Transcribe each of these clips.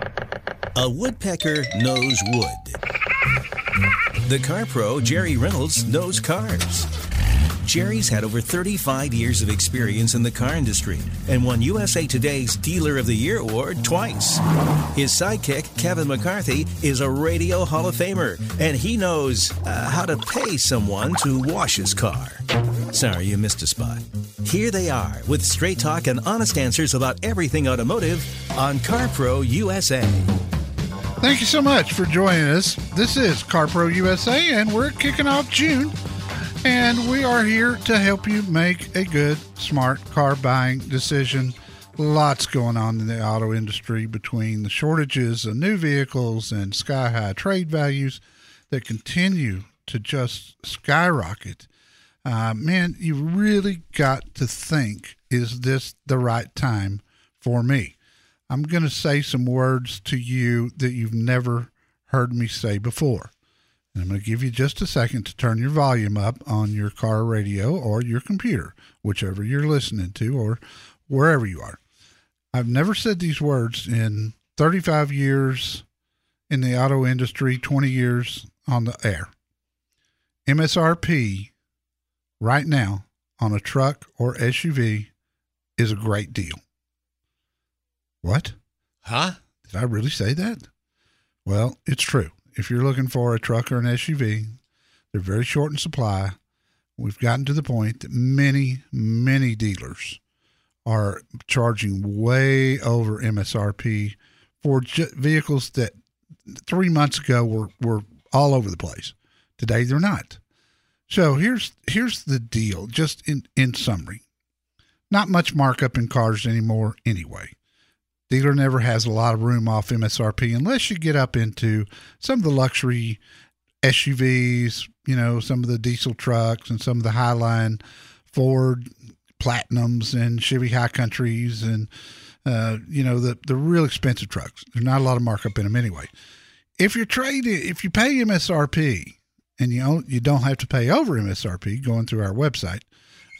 A woodpecker knows wood. The car pro, Jerry Reynolds, knows cars. Jerry's had over 35 years of experience in the car industry and won USA Today's Dealer of the Year award twice. His sidekick, Kevin McCarthy, is a Radio Hall of Famer, and he knows uh, how to pay someone to wash his car. Sorry, you missed a spot. Here they are with straight talk and honest answers about everything automotive on CarPro USA. Thank you so much for joining us. This is CarPro USA, and we're kicking off June. And we are here to help you make a good, smart car buying decision. Lots going on in the auto industry between the shortages of new vehicles and sky high trade values that continue to just skyrocket. Uh, man, you really got to think is this the right time for me? I'm going to say some words to you that you've never heard me say before. And I'm going to give you just a second to turn your volume up on your car radio or your computer, whichever you're listening to or wherever you are. I've never said these words in 35 years in the auto industry, 20 years on the air. MSRP right now on a truck or SUV is a great deal. What? Huh? Did I really say that? Well, it's true. If you're looking for a truck or an SUV, they're very short in supply. We've gotten to the point that many, many dealers are charging way over MSRP for vehicles that three months ago were, were all over the place. Today they're not. So here's here's the deal, just in, in summary. Not much markup in cars anymore anyway. Dealer never has a lot of room off MSRP unless you get up into some of the luxury SUVs, you know, some of the diesel trucks and some of the Highline Ford Platinums and Chevy High Countries and uh, you know the the real expensive trucks. There's not a lot of markup in them anyway. If you're trading, if you pay MSRP and you you don't have to pay over MSRP going through our website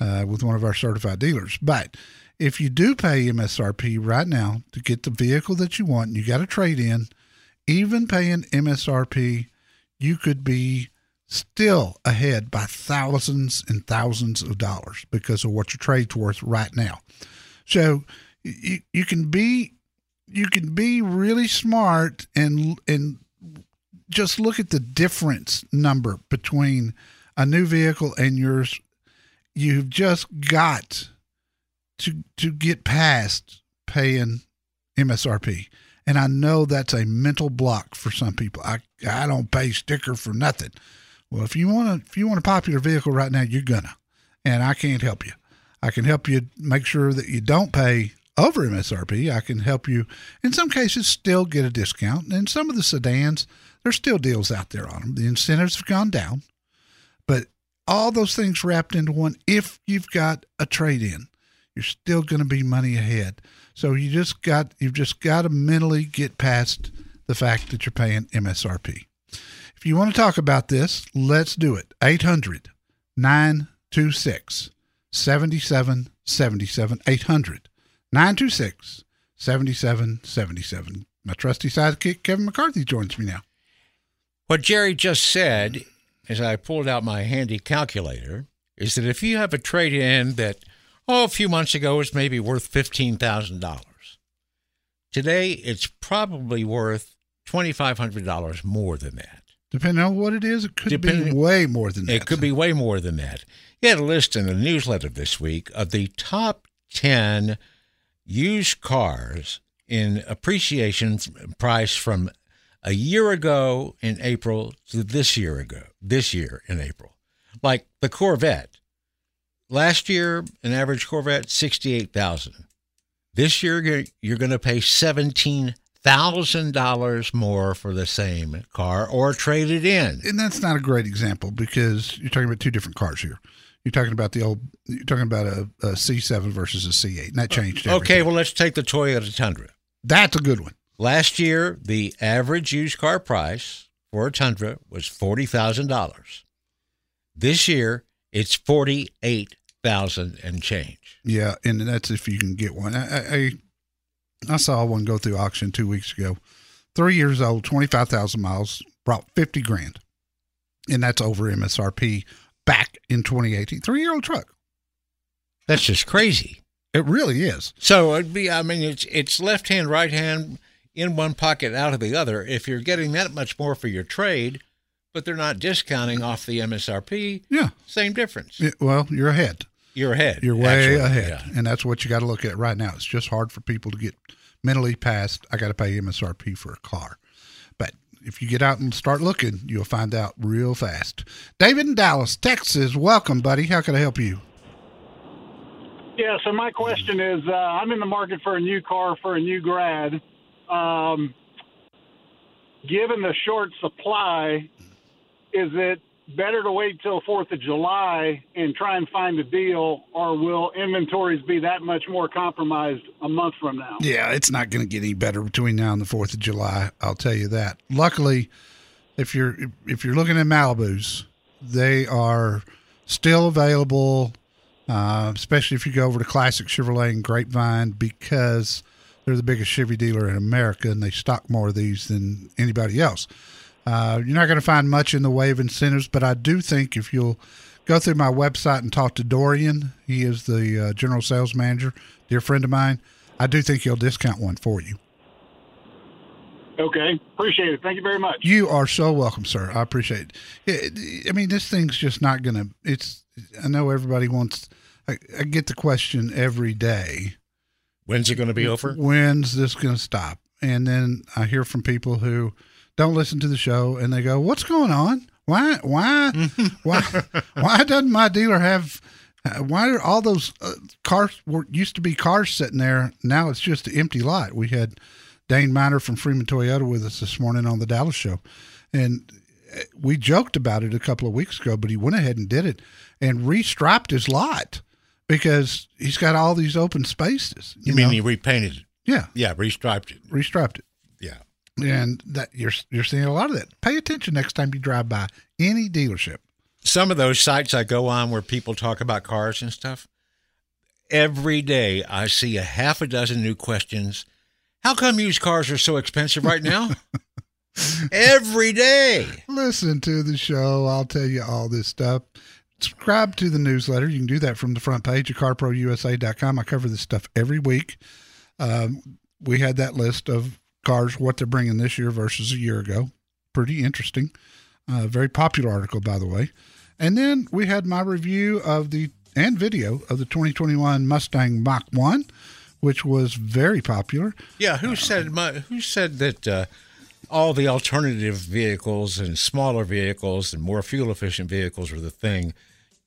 uh, with one of our certified dealers, but if you do pay MSRP right now to get the vehicle that you want, you got to trade in, even paying MSRP, you could be still ahead by thousands and thousands of dollars because of what your trade's worth right now. So you, you can be you can be really smart and and just look at the difference number between a new vehicle and yours. You've just got to to get past paying MSRP. And I know that's a mental block for some people. I I don't pay sticker for nothing. Well, if you want to if you want a popular vehicle right now, you're gonna. And I can't help you. I can help you make sure that you don't pay over MSRP. I can help you in some cases still get a discount. And some of the sedans, there's still deals out there on them. The incentives have gone down. But all those things wrapped into one if you've got a trade in you're still going to be money ahead. So you just got you've just got to mentally get past the fact that you're paying MSRP. If you want to talk about this, let's do it. 800 926 7777 800 926 7777. My trusty sidekick Kevin McCarthy joins me now. What Jerry just said, as I pulled out my handy calculator, is that if you have a trade in that oh, a few months ago was maybe worth $15,000. Today, it's probably worth $2,500 more than that. Depending on what it is, it could be way more than that. It could be way more than that. He had a list in the newsletter this week of the top 10 used cars in appreciation price from a year ago in April to this year ago, this year in April. Like the Corvette. Last year, an average Corvette, 68000 This year, you're- going to pay $17,000 more for the same car or trade it in. and that's not a great example because you're talking about two different cars here. You're talking about the old. You're talking about a, a C7 versus a C8, and that changed. Okay, well, let's take the Toyota Tundra. that's a good one. Last year, the average used car price for a Tundra was forty thousand dollars. This year, it's forty-eight thousand and change. Yeah, and that's if you can get one. I, I I saw one go through auction two weeks ago. Three years old, twenty five thousand miles, brought fifty grand, and that's over MSRP back in twenty eighteen. Three year old truck. That's just crazy. It really is. So it'd be, I mean, it's it's left hand, right hand, in one pocket, out of the other. If you're getting that much more for your trade, but they're not discounting off the MSRP, Yeah. same difference. It- well, you're ahead. You're ahead. You're way actually, ahead, yeah. and that's what you got to look at right now. It's just hard for people to get mentally past. I got to pay MSRP for a car, but if you get out and start looking, you'll find out real fast. David in Dallas, Texas, welcome, buddy. How can I help you? Yeah, so my question is uh, I'm in the market for a new car for a new grad. Um, given the short supply, is it better to wait till 4th of July and try and find a deal, or will inventories be that much more compromised a month from now? Yeah, it's not going to get any better between now and the Fourth of July. I'll tell you that. Luckily, if you're if you're looking at Malibu's, they are still available, uh, especially if you go over to Classic Chevrolet and Grapevine because they're the biggest Chevy dealer in America and they stock more of these than anybody else. Uh, you're not going to find much in the way of incentives, but I do think if you'll go through my website and talk to Dorian, he is the uh, general sales manager, dear friend of mine. I do think he'll discount one for you. Okay, appreciate it. Thank you very much. You are so welcome, sir. I appreciate it. it I mean, this thing's just not going to. It's. I know everybody wants. I, I get the question every day. When's it going to be over? When's this going to stop? And then I hear from people who don't listen to the show and they go, "What's going on? Why? Why? why? Why doesn't my dealer have? uh, Why are all those uh, cars were used to be cars sitting there? Now it's just an empty lot. We had Dane Miner from Freeman Toyota with us this morning on the Dallas show, and uh, we joked about it a couple of weeks ago. But he went ahead and did it and restriped his lot because he's got all these open spaces. You You, mean know? he repainted it? yeah, Yeah, restriped it. restriped it. Yeah. and that you're you're seeing a lot of that. Pay attention next time you drive by any dealership. Some of those sites I go on where people talk about cars and stuff, every day I see a half a dozen new questions. How come used cars are so expensive right now? every day. Listen to the show. I'll tell you all this stuff. Subscribe to the newsletter. You can do that from the front page of carprousa.com. I cover this stuff every week. Um, we had that list of cars, what they're bringing this year versus a year ago. Pretty interesting. Uh, very popular article, by the way. And then we had my review of the and video of the 2021 Mustang Mach 1, which was very popular. Yeah, who said my, who said that uh, all the alternative vehicles and smaller vehicles and more fuel efficient vehicles were the thing?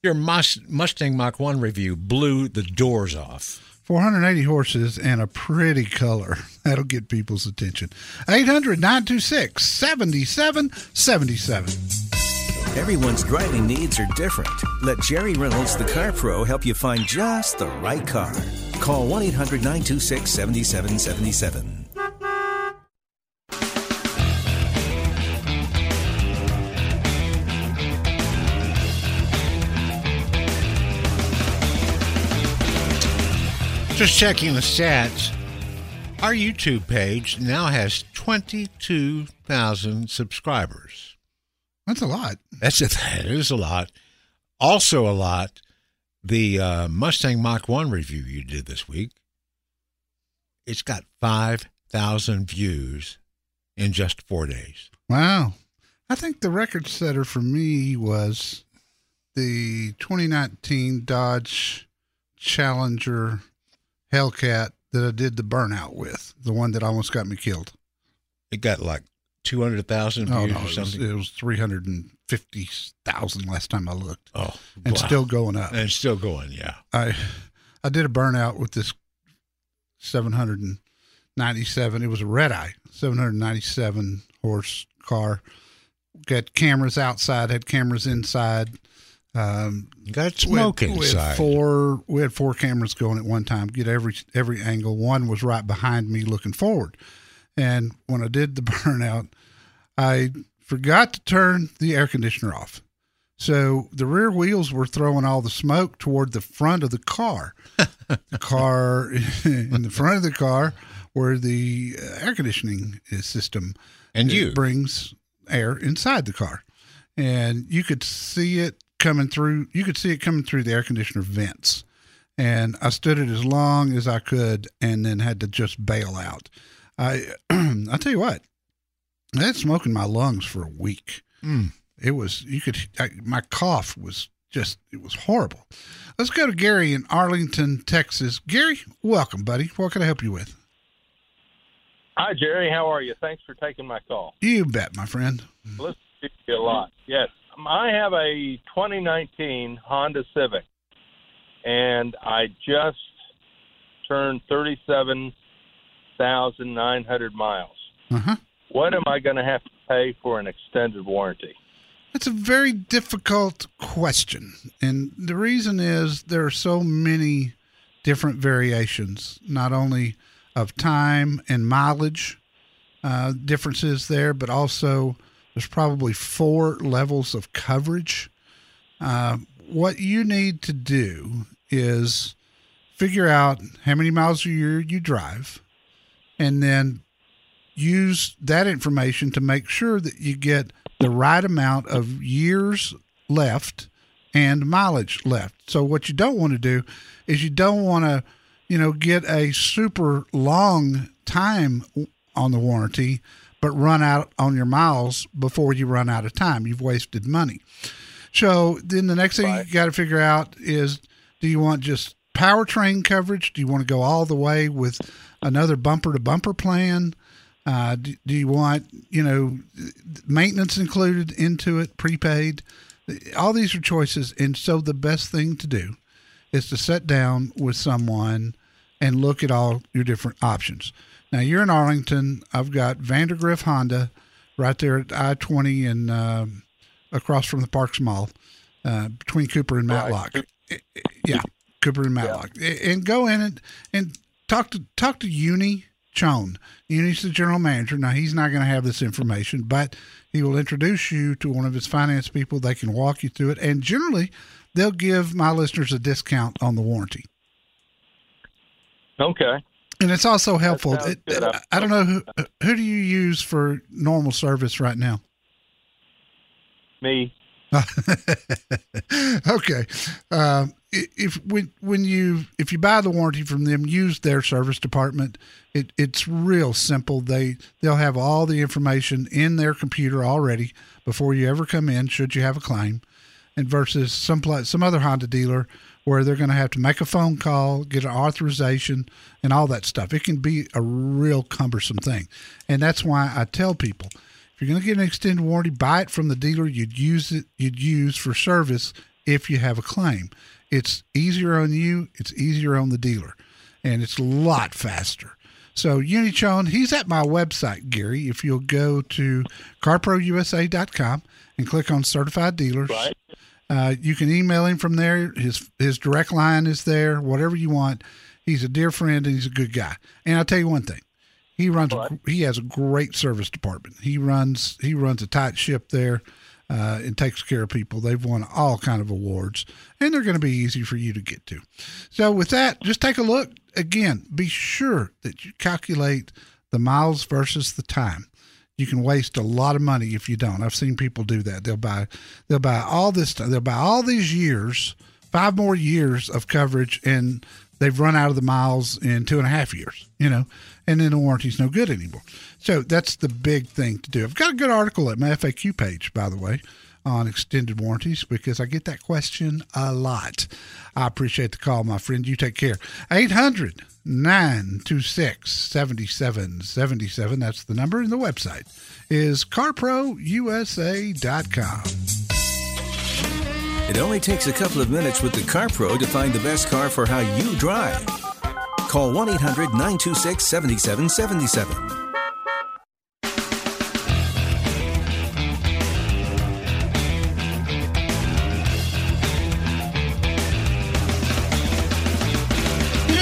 Your Mustang Mach 1 review blew the doors off. 480 horses and a pretty color. That'll get people's attention. 800 926 7777. Everyone's driving needs are different. Let Jerry Reynolds, the car pro, help you find just the right car. Call 1 800 926 7777. Just checking the stats. Our YouTube page now has 22,000 subscribers. That's a lot. That's a, that is a lot. Also a lot, the uh, Mustang Mach 1 review you did this week, it's got 5,000 views in just four days. Wow. I think the record setter for me was the 2019 Dodge Challenger Hellcat that I did the burnout with, the one that almost got me killed. It got like 200,000 views Oh, no, or it was, something. it was 350,000 last time I looked oh, and wow. still going up. And still going, yeah. I I did a burnout with this 797. It was a red eye, 797 horse car. Got cameras outside, had cameras inside. Um, got we had- smoke we had inside. four. We had four cameras going at one time. Get every every angle. One was right behind me, looking forward. And when I did the burnout, I forgot to turn the air conditioner off. So the rear wheels were throwing all the smoke toward the front of the car. the car in the front of the car where the uh, air conditioning system And it you. brings air inside the car, and you could see it coming through. You could see it coming through the air conditioner vents, and I stood it as long as I could, and then had to just bail out. I I tell you what, I had smoke in my lungs for a week. Mm. It was you could I, my cough was just it was horrible. Let's go to Gary in Arlington, Texas. Gary, welcome, buddy. What can I help you with? Hi, Jerry. How are you? Thanks for taking my call. You bet, my friend. Listen to you a lot. Yes, I have a 2019 Honda Civic, and I just turned 37,900 miles. Uh huh. What am I going to have to pay for an extended warranty? That's a very difficult question. And the reason is there are so many different variations, not only of time and mileage uh, differences there, but also there's probably four levels of coverage. Uh, what you need to do is figure out how many miles a year you drive and then use that information to make sure that you get the right amount of years left and mileage left. So what you don't want to do is you don't want to, you know, get a super long time on the warranty but run out on your miles before you run out of time. You've wasted money. So then the next thing Right. you got to figure out is do you want just powertrain coverage? Do you want to go all the way with another bumper to bumper plan? Uh, do, do you want, you know, maintenance included into it, prepaid? All these are choices. And so the best thing to do is to sit down with someone and look at all your different options. Now, you're in Arlington. I've got Vandergriff Honda right there at I 20 and um across from the Parks Mall uh, between Cooper and Matlock. Yeah, Cooper and Matlock. And go in and, and talk to talk to Uni Chone. Uni's the general manager. Now he's not going to have this information, but he will introduce you to one of his finance people. They can walk you through it, and generally, they'll give my listeners a discount on the warranty. Okay. And it's also helpful. It-. I don't know who who do you use for normal service right now. Me. okay. Um, if when when you if you buy the warranty from them, use their service department. It it's real simple. They they'll have all the information in their computer already before you ever come in. Should you have a claim, and versus some some other Honda dealer where they're going to have to make a phone call, get an authorization, and all that stuff. It can be a real cumbersome thing, and that's why I tell people if you're going to get an extended warranty, buy it from the dealer you'd use it you'd use for service if you have a claim. It's easier on you, it's easier on the dealer, and it's a lot faster. So Unichon, he's at my website, Gary. If you'll go to carprousa.com and click on certified dealers, Right. Uh, you can email him from there. His his direct line is there. Whatever you want. He's a dear friend and he's a good guy. And I'll tell you one thing. He runs. A, he has a great service department. He runs. He runs a tight ship there, uh, and takes care of people. They've won all kind of awards, and they're going to be easy for you to get to. So with that, just take a look again. Be sure that you calculate the miles versus the time. You can waste a lot of money if you don't. I've seen people do that. They'll buy. They'll buy all this. They'll buy all these years, five more years of coverage, and they've run out of the miles in two and a half years, you know, and then the warranty's no good anymore. So that's the big thing to do. I've got a good article at my FAQ page, by the way, on extended warranties because I get that question a lot. I appreciate the call, my friend. You take care. 800 926 7777. That's the number, and the website is carprousa.com. It only takes a couple of minutes with the CarPro to find the best car for how you drive. Call 1 800 926 7777.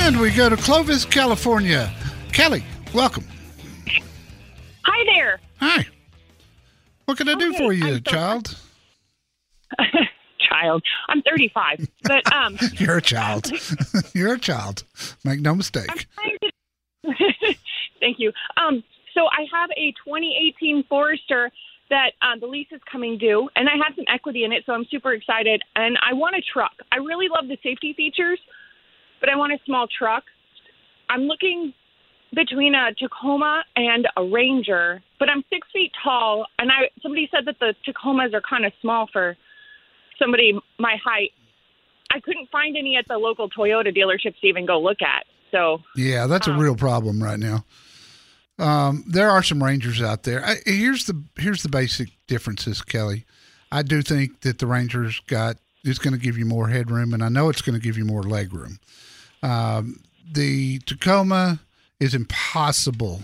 And we go to Clovis, California. Kelly, welcome. Hi there. Hi. What can I do Okay, for you, so- child? Child. I'm 35. But um You're a child. You're a child. Make no mistake. to Thank you. Um so I have a 2018 Forester that um, the lease is coming due, and I have some equity in it, so I'm super excited. And I want a truck. I really love the safety features, but I want a small truck. I'm looking between a Tacoma and a Ranger, but I'm six feet tall, and I somebody said that the Tacomas are kind of small for somebody my height. I couldn't find any at the local Toyota dealerships to even go look at. So Yeah, that's a real problem right now. Um, there are some Rangers out there. I, here's the here's the basic differences, Kelly. I do think that the Rangers got is going to give you more headroom, and I know it's going to give you more leg room. Um, the Tacoma is impossible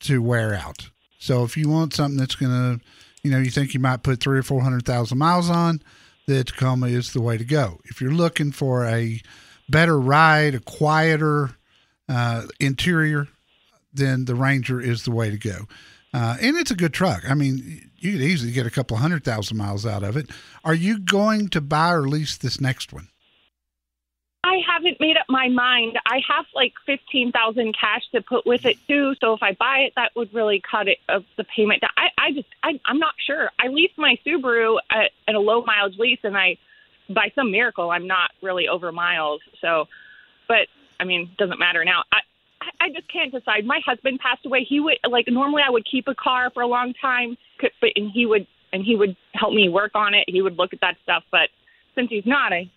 to wear out. So if you want something that's going to, you know, you think you might put three or four hundred thousand miles on, the Tacoma is the way to go. If you're looking for a better ride, a quieter uh, interior, then the Ranger is the way to go. Uh, and it's a good truck. I mean, you could easily get a couple hundred thousand miles out of it. Are you going to buy or lease this next one? Haven't made up my mind. I have like fifteen thousand cash to put with it too. So if I buy it, that would really cut it of the payment. I, I just, I, I'm not sure. I leased my Subaru at, at a low mileage lease, and I, by some miracle, I'm not really over miles. So, but I mean, doesn't matter now. I- I just can't decide. My husband passed away. He would like normally I would keep a car for a long time, but and he would and he would help me work on it. He would look at that stuff. But since he's not, I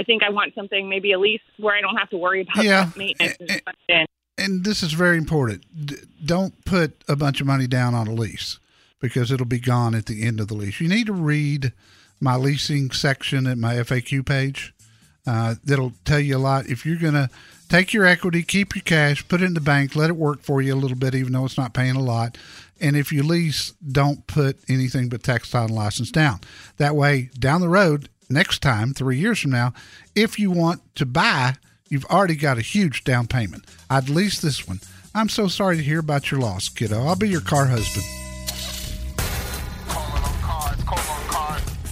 I think I want something maybe a lease where I don't have to worry about Yeah. maintenance. And and and this is very important. D- don't put a bunch of money down on a lease because it'll be gone at the end of the lease. You need to read my leasing section at my FAQ page. Uh, that'll tell you a lot. If you're going to take your equity, keep your cash, put it in the bank, let it work for you a little bit, even though it's not paying a lot. And if you lease, don't put anything but textile and license down. That way, down the road, next time, three years from now, if you want to buy, you've already got a huge down payment. I'd lease this one. I'm so sorry to hear about your loss, kiddo. I'll be your car husband.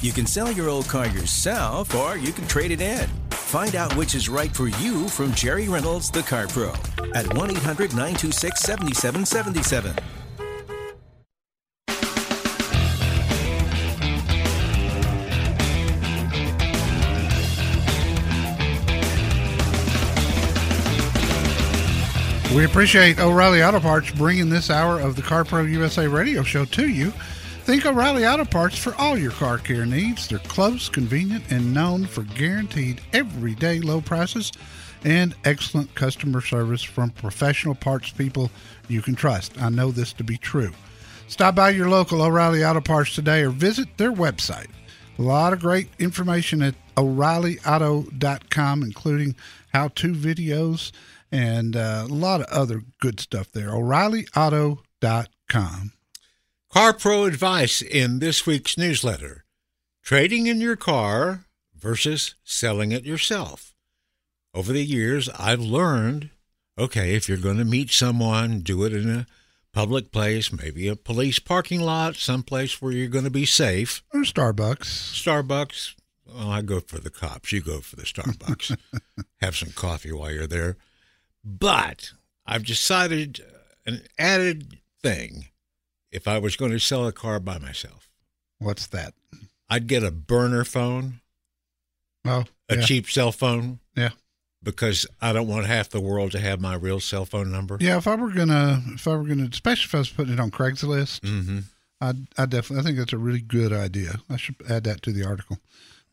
You can sell your old car yourself or you can trade it in. Find out which is right for you from Jerry Reynolds, the Car Pro, at 1 800 926 7777. We appreciate O'Reilly Auto Parts bringing this hour of the Car Pro USA radio show to you. Think O'Reilly Auto Parts for all your car care needs. They're close, convenient, and known for guaranteed everyday low prices and excellent customer service from professional parts people you can trust. I know this to be true. Stop by your local O'Reilly Auto Parts today or visit their website. A lot of great information at O'ReillyAuto.com, including how to videos and uh, a lot of other good stuff there. O'ReillyAuto.com. Car Pro advice in this week's newsletter trading in your car versus selling it yourself. Over the years, I've learned okay, if you're going to meet someone, do it in a public place, maybe a police parking lot, someplace where you're going to be safe. Or Starbucks. Starbucks, well, I go for the cops. You go for the Starbucks. Have some coffee while you're there. But I've decided an added thing if I was going to sell a car by myself. What's that? I'd get a burner phone, Oh, a yeah. cheap cell phone, Yeah. because I don't want half the world to have my real cell phone number. Yeah, if I were gonna, if I were gonna, especially if I was putting it on Craigslist, Mm-hmm. I, I definitely, I think that's a really good idea. I should add that to the article.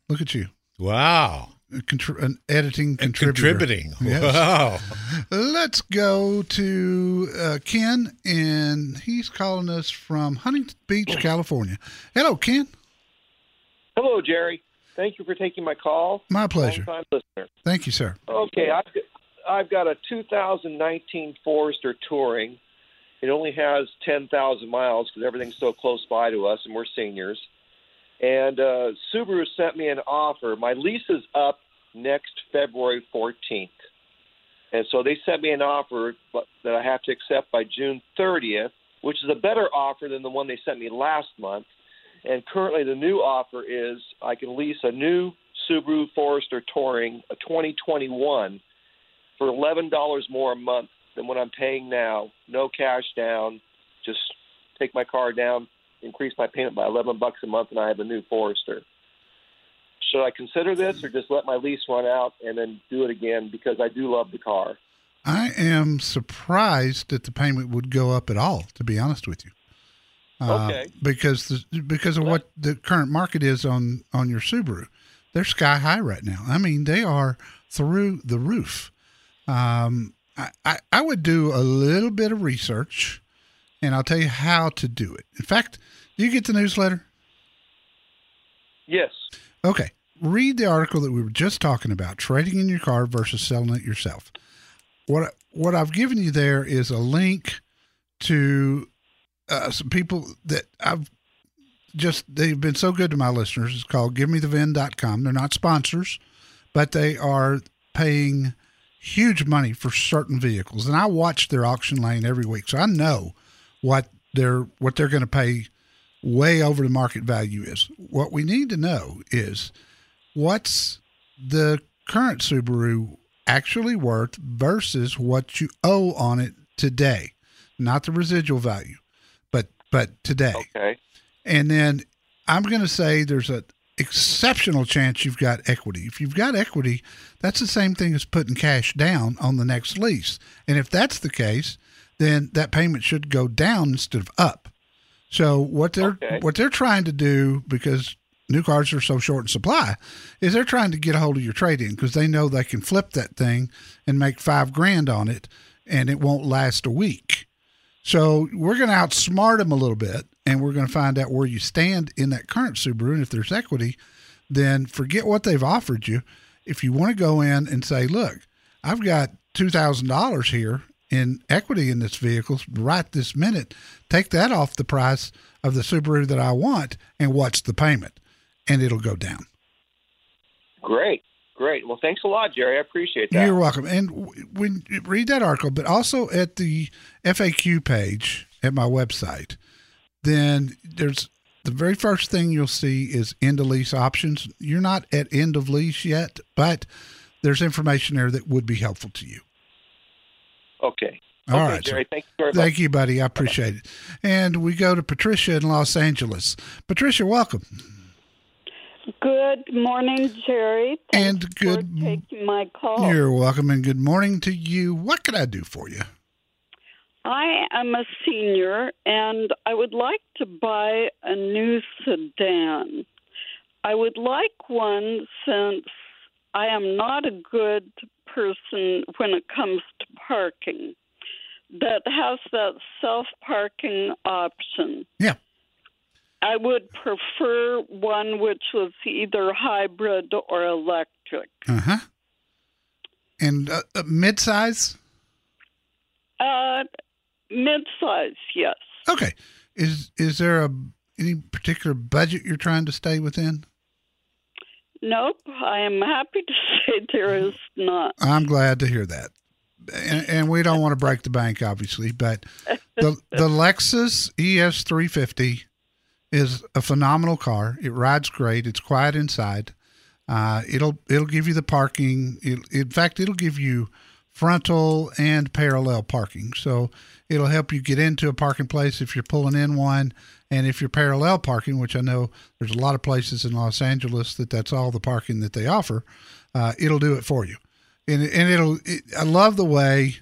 Look at you, Wow. A contr- an editing And contributor. Contributing. Yes. Wow. Let's go to uh, Ken, and he's calling us from Huntington Beach, California. Hello, Ken. Hello, Jerry. Thank you for taking my call. My pleasure. Long-time listener. Thank you, sir. Okay, I've, I've got a 2019 Forester Touring. It only has 10,000 miles because everything's so close by to us, and we're seniors. And uh, Subaru sent me an offer. My lease is up next February 14th. And so they sent me an offer that I have to accept by June 30th, which is a better offer than the one they sent me last month. And currently, the new offer is I can lease a new Subaru Forester Touring, a 2021, for $11 more a month than what I'm paying now. No cash down, just take my car down, increase my payment by 11 bucks a month, and I have a new Forester. Should I consider this, or just let my lease run out and then do it again because I do love the car? I am surprised that the payment would go up at all. To be honest with you, Uh, Okay. because the, because of what the current market is on on your Subaru, they're sky high right now. I mean, they are through the roof. Um, I, I I would do a little bit of research, and I'll tell you how to do it. In fact, do you get the newsletter? Yes. Okay. Read the article that we were just talking about, trading in your car versus selling it yourself. What what I've given you there is a link to uh, some people that I've just they've been so good to my listeners. It's called givemethevin.com. They're not sponsors, but they are paying huge money for certain vehicles. And I watch their auction lane every week. So I know what they're what they're going to pay way over the market value is. What we need to know is what's the current Subaru actually worth versus what you owe on it today, not the residual value, but but today. Okay. And then I'm going to say there's a exceptional chance you've got equity. If you've got equity, that's the same thing as putting cash down on the next lease. And if that's the case, then that payment should go down instead of up. So what they're Okay. what they're trying to do because new cars are so short in supply is they're trying to get a hold of your trade in because they know they can flip that thing and make 5 grand on it and it won't last a week. So we're going to outsmart them a little bit, and we're going to find out where you stand in that current Subaru. And if there's equity, then forget what they've offered you. If you want to go in and say, "Look, I've got two thousand dollars here in equity in this vehicle right this minute," take that off the price of the Subaru that I want, and what's the payment, and it'll go down. Great. Great. Well, thanks a lot, Jerry. I appreciate that. You're welcome. And when read that article, but also at the FAQ page at my website, then there's the very first thing you'll see is end of lease options. You're not at end of lease yet, but there's information there that would be helpful to you. Okay. All okay, right, Jerry. Thank you very much. Thank you, buddy. I appreciate it. And we go to Patricia in Los Angeles. Patricia, welcome. Good morning, Jerry. And good- for taking my call. You're welcome, and good morning to you. What can I do for you? I am a senior, and I would like to buy a new sedan. I would like one since I am not a good person when it comes to parking that has that self parking option. Yeah. I would prefer one which was either hybrid or electric. Uh huh. And uh, uh, midsize? Uh, mid-size, yes. Okay. Is is there a any particular budget you're trying to stay within? Nope, I am happy to say there is not. I'm glad to hear that. And, and we don't want to break the bank, obviously, but the the Lexus ES350 is a phenomenal car. It rides great. It's quiet inside. Uh, it'll it'll give you the parking. It, in fact, it'll give you frontal and parallel parking. So it'll help you get into a parking place if you're pulling in one, and if you're parallel parking, which I know there's a lot of places in Los Angeles that that's all the parking that they offer. Uh, it'll do it for you. and and it'll. It, I love the way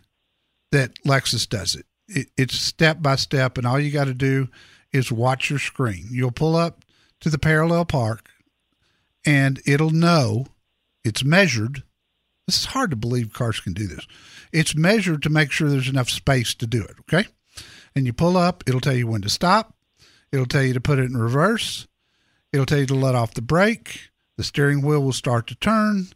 that Lexus does it. it it's step by step, and all you got to do is watch your screen. You'll pull up to the parallel park, and it'll know it's measured. This is hard to believe cars can do this. It's measured to make sure there's enough space to do it. Okay, and you pull up. It'll tell you when to stop. It'll tell you to put it in reverse. It'll tell you to let off the brake. The steering wheel will start to turn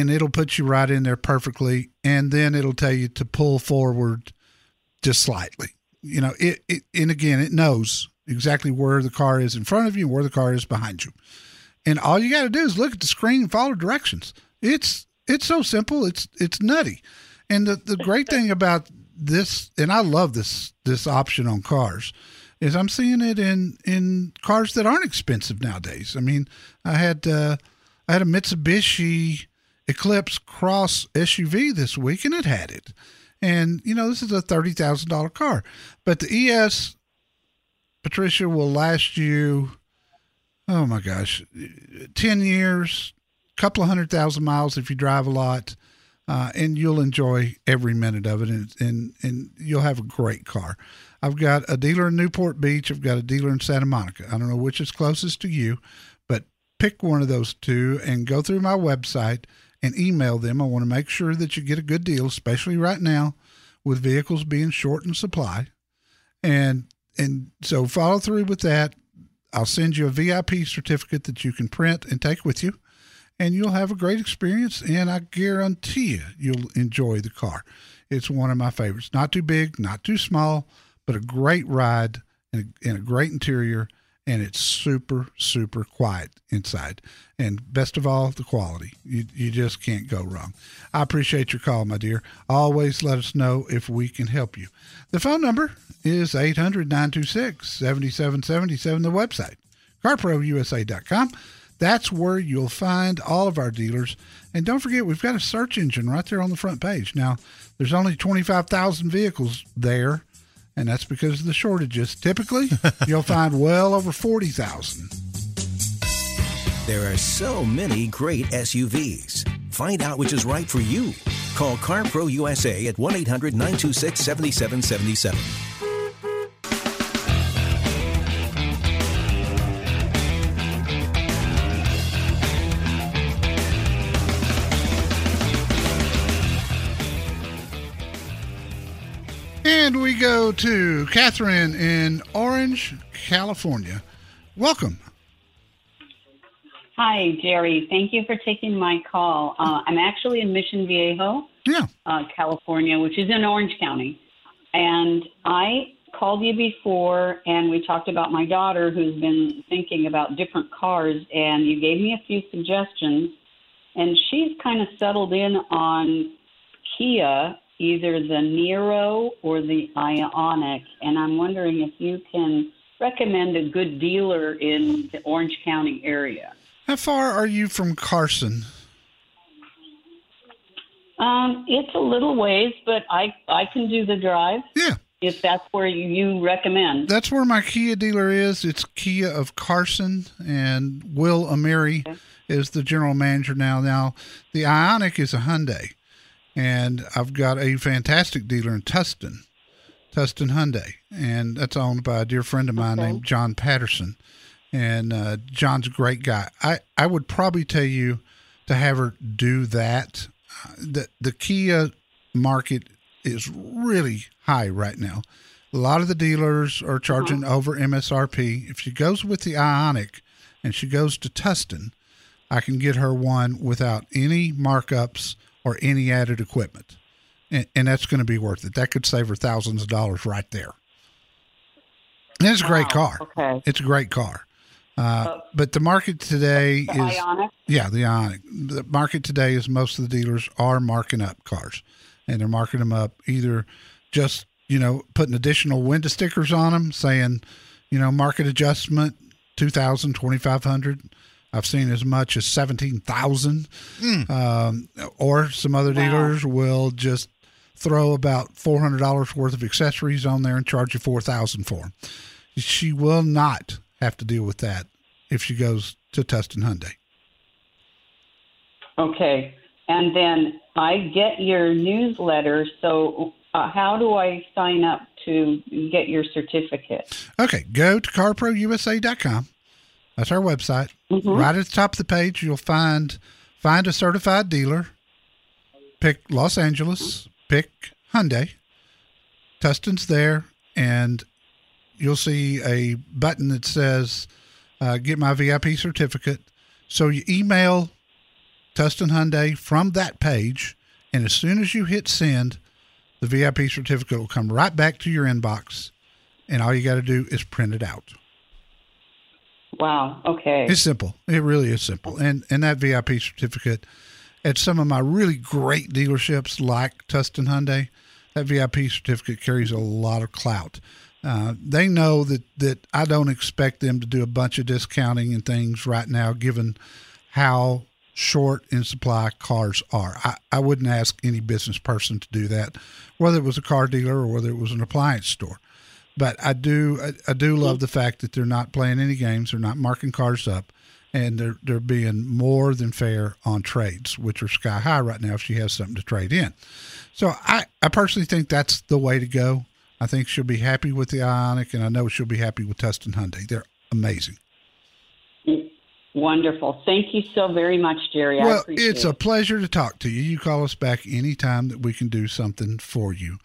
and it'll put you right in there perfectly. And then it'll tell you to pull forward just slightly. You know, it, it and again, it knows exactly where the car is in front of you and where the car is behind you. And all you got to do is look at the screen and follow directions. It's it's so simple. It's it's nutty. And the, the great thing about this, and I love this this option on cars, is I'm seeing it in in cars that aren't expensive nowadays. I mean, I had uh, I had a Mitsubishi Eclipse Cross SUV this week, and it had it. And you know, this is a thirty thousand dollar car, but the ES Patricia will last you. Oh my gosh, ten years, couple of hundred thousand miles if you drive a lot. Uh, and you'll enjoy every minute of it, and, and and you'll have a great car. I've got a dealer in Newport Beach. I've got a dealer in Santa Monica. I don't know which is closest to you, but pick one of those two and go through my website and email them. I want to make sure that you get a good deal, especially right now with vehicles being short in supply. And and so follow through with that. I'll send you a VIP certificate that you can print and take with you and you'll have a great experience. And I guarantee you, you'll enjoy the car. It's one of my favorites. Not too big, not too small, but a great ride and a, and a great interior. And it's super, super quiet inside. And best of all, the quality. You, you just can't go wrong. I appreciate your call, my dear. Always let us know if we can help you. The phone number is 800 926 7777. The website, carprousa.com. That's where you'll find all of our dealers. And don't forget, we've got a search engine right there on the front page. Now, there's only 25,000 vehicles there, and that's because of the shortages. Typically, you'll find well over 40,000. There are so many great SUVs. Find out which is right for you. Call CarPro USA at 1 800 926 7777. And we go to Catherine in Orange, California. Welcome. Hi, Jerry. Thank you for taking my call. Uh, I'm actually in Mission Viejo, yeah. uh, California, which is in Orange County. And I called you before, and we talked about my daughter who's been thinking about different cars, and you gave me a few suggestions. And she's kind of settled in on Kia, either the Niro or the Ioniq. And I'm wondering if you can recommend a good dealer in the Orange County area. How far are you from Carson? Um, it's a little ways, but I I can do the drive. Yeah. If that's where you, recommend. That's where my Kia dealer is. It's Kia of Carson, and Will Amiri okay. is the general manager now. Now, the Ioniq is a Hyundai, and I've got a fantastic dealer in Tustin, Tustin Hyundai, and that's owned by a dear friend of mine okay. named John Patterson. And uh, John's a great guy. I, I would probably tell you to have her do that. The the Kia market is really high right now. A lot of the dealers are charging uh-huh. over MSRP. If she goes with the Ioniq and she goes to Tustin, I can get her one without any markups or any added equipment. And, and that's going to be worth it. That could save her thousands of dollars right there. And it's a great car. Okay. It's a great car. Uh, but the market today the is Ioniq? yeah the Ioniq. The market today is most of the dealers are marking up cars, and they're marking them up either just you know putting additional window stickers on them, saying you know market adjustment 2,000, 2,500. I've seen as much as seventeen thousand, Mm. um, or some other Wow. dealers will just throw about four hundred dollars worth of accessories on there and charge you four thousand for them. She will not have to deal with that if she goes to Tustin Hyundai. Okay. and then I get your newsletter. So, uh, how do I sign up to get your certificate? Okay, go to carprousa.com. That's our website. Mm-hmm. Right at the top of the page, you'll find find a certified dealer. Pick Los Angeles. Pick Hyundai. Tustin's there, and you'll see a button that says uh, "Get my VIP certificate." So you email Tustin Hyundai from that page, and as soon as you hit send, the VIP certificate will come right back to your inbox, and all you got to do is print it out. Wow. Okay. It's simple. It really is simple. And and that VIP certificate at some of my really great dealerships like Tustin Hyundai, that VIP certificate carries a lot of clout. Uh, they know that that I don't expect them to do a bunch of discounting and things right now, given how short in supply cars are. I, I wouldn't ask any business person to do that, whether it was a car dealer or whether it was an appliance store. But I do I, I do mm-hmm. love the fact that they're not playing any games, they're not marking cars up, and they're they're being more than fair on trades, which are sky high right now if she has something to trade in. So I, I personally think that's the way to go. I think she'll be happy with the Ioniq, and I know she'll be happy with Tustin Hyundai. They're amazing. Wonderful. Thank you so very much, Jerry. I well, appreciate it's a pleasure to talk to you. You call us back anytime that we can do something for you.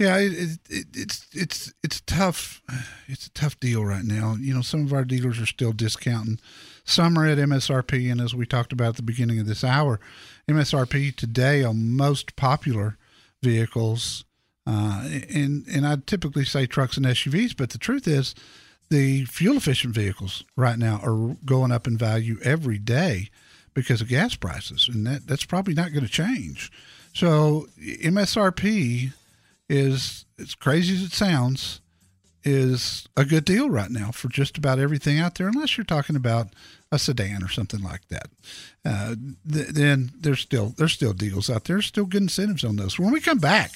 Yeah, it, it, it, it's it's it's tough. It's a tough deal right now. You know, some of our dealers are still discounting. Some are at MSRP, and as we talked about at the beginning of this hour, MSRP today on most popular vehicles. Uh, and and I typically say trucks and SUVs, but the truth is, the fuel efficient vehicles right now are going up in value every day because of gas prices, and that that's probably not going to change. So MSRP is as crazy as it sounds is a good deal right now for just about everything out there unless you're talking about a sedan or something like that uh, th- then there's still there's still deals out there still good incentives on those when we come back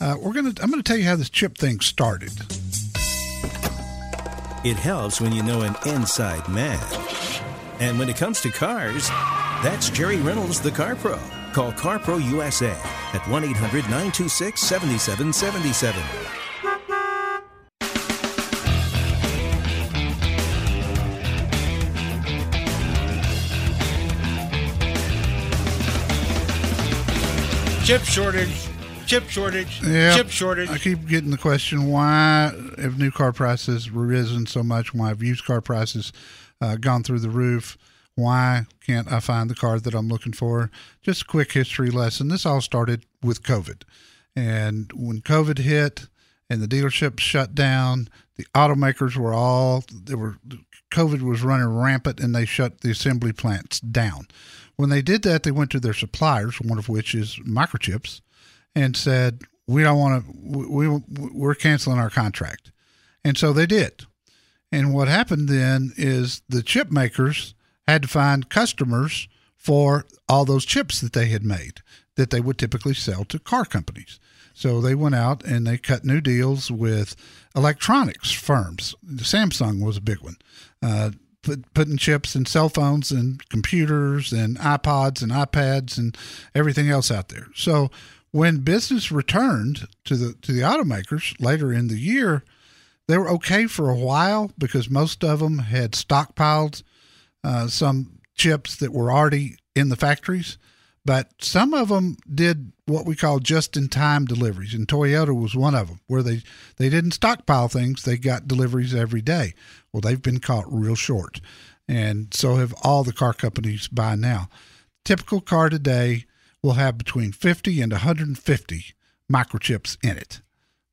uh, we're gonna i'm gonna tell you how this chip thing started It helps when you know an inside man. And when it comes to cars, that's Jerry Reynolds, the Car Pro. Call CarPro USA at 1 800 926 7777. Chip shortage. Chip shortage. Yeah, Chip shortage. I keep getting the question: Why have new car prices risen so much? Why have used car prices uh, gone through the roof? Why can't I find the car that I'm looking for? Just a quick history lesson. This all started with COVID, and when COVID hit and the dealerships shut down, the automakers were all they were. COVID was running rampant, and they shut the assembly plants down. When they did that, they went to their suppliers, one of which is microchips and said, "We don't want to. We, we we're canceling our contract," and so they did. And what happened then is the chip makers had to find customers for all those chips that they had made that they would typically sell to car companies. So they went out and they cut new deals with electronics firms. Samsung was a big one. Uh, put, putting chips in cell phones and computers and iPods and iPads and everything else out there. So when business returned to the to the automakers later in the year, they were okay for a while because most of them had stockpiled uh, some chips that were already in the factories, but some of them did what we call just-in-time deliveries, and Toyota was one of them, where they they didn't stockpile things; they got deliveries every day. Well, they've been caught real short, and so have all the car companies by now. Typical car today will have between 50 and 150 microchips in it.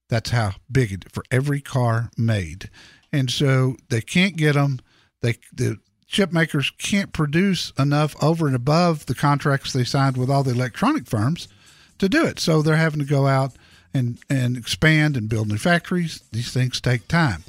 That's how big it for every car made. And so they can't get them. They the chip makers can't produce enough over and above the contracts they signed with all the electronic firms to do it. So they're having to go out and and expand and build new factories. These things take time.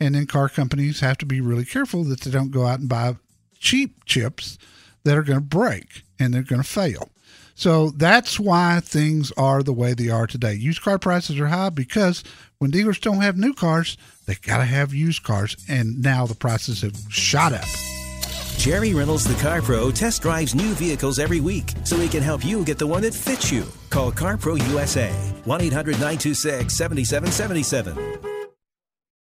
And then car companies have to be really careful that they don't go out and buy cheap chips that are going to break and they're going to fail. So that's why things are the way they are today. Used car prices are high because when dealers don't have new cars, they got to have used cars. And now the prices have shot up. Jerry Reynolds, the Car Pro, test drives new vehicles every week so he can help you get the one that fits you. Call CarPro USA 1 800 926 7777.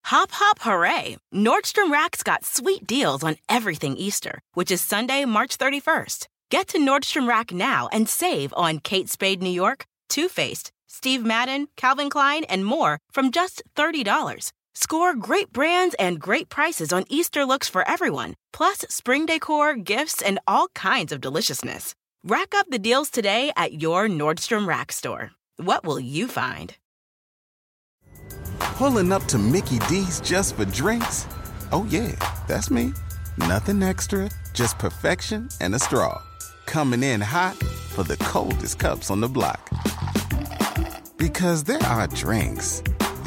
Hop, hop, hooray! Nordstrom Rack's got sweet deals on everything Easter, which is Sunday, March 31st. Get to Nordstrom Rack now and save on Kate Spade New York, Too Faced, Steve Madden, Calvin Klein, and more from just $30. Score great brands and great prices on Easter looks for everyone, plus spring decor, gifts, and all kinds of deliciousness. Rack up the deals today at your Nordstrom Rack store. What will you find? Pulling up to Mickey D's just for drinks? Oh, yeah, that's me. Nothing extra, just perfection and a straw. Coming in hot for the coldest cups on the block. Because there are drinks,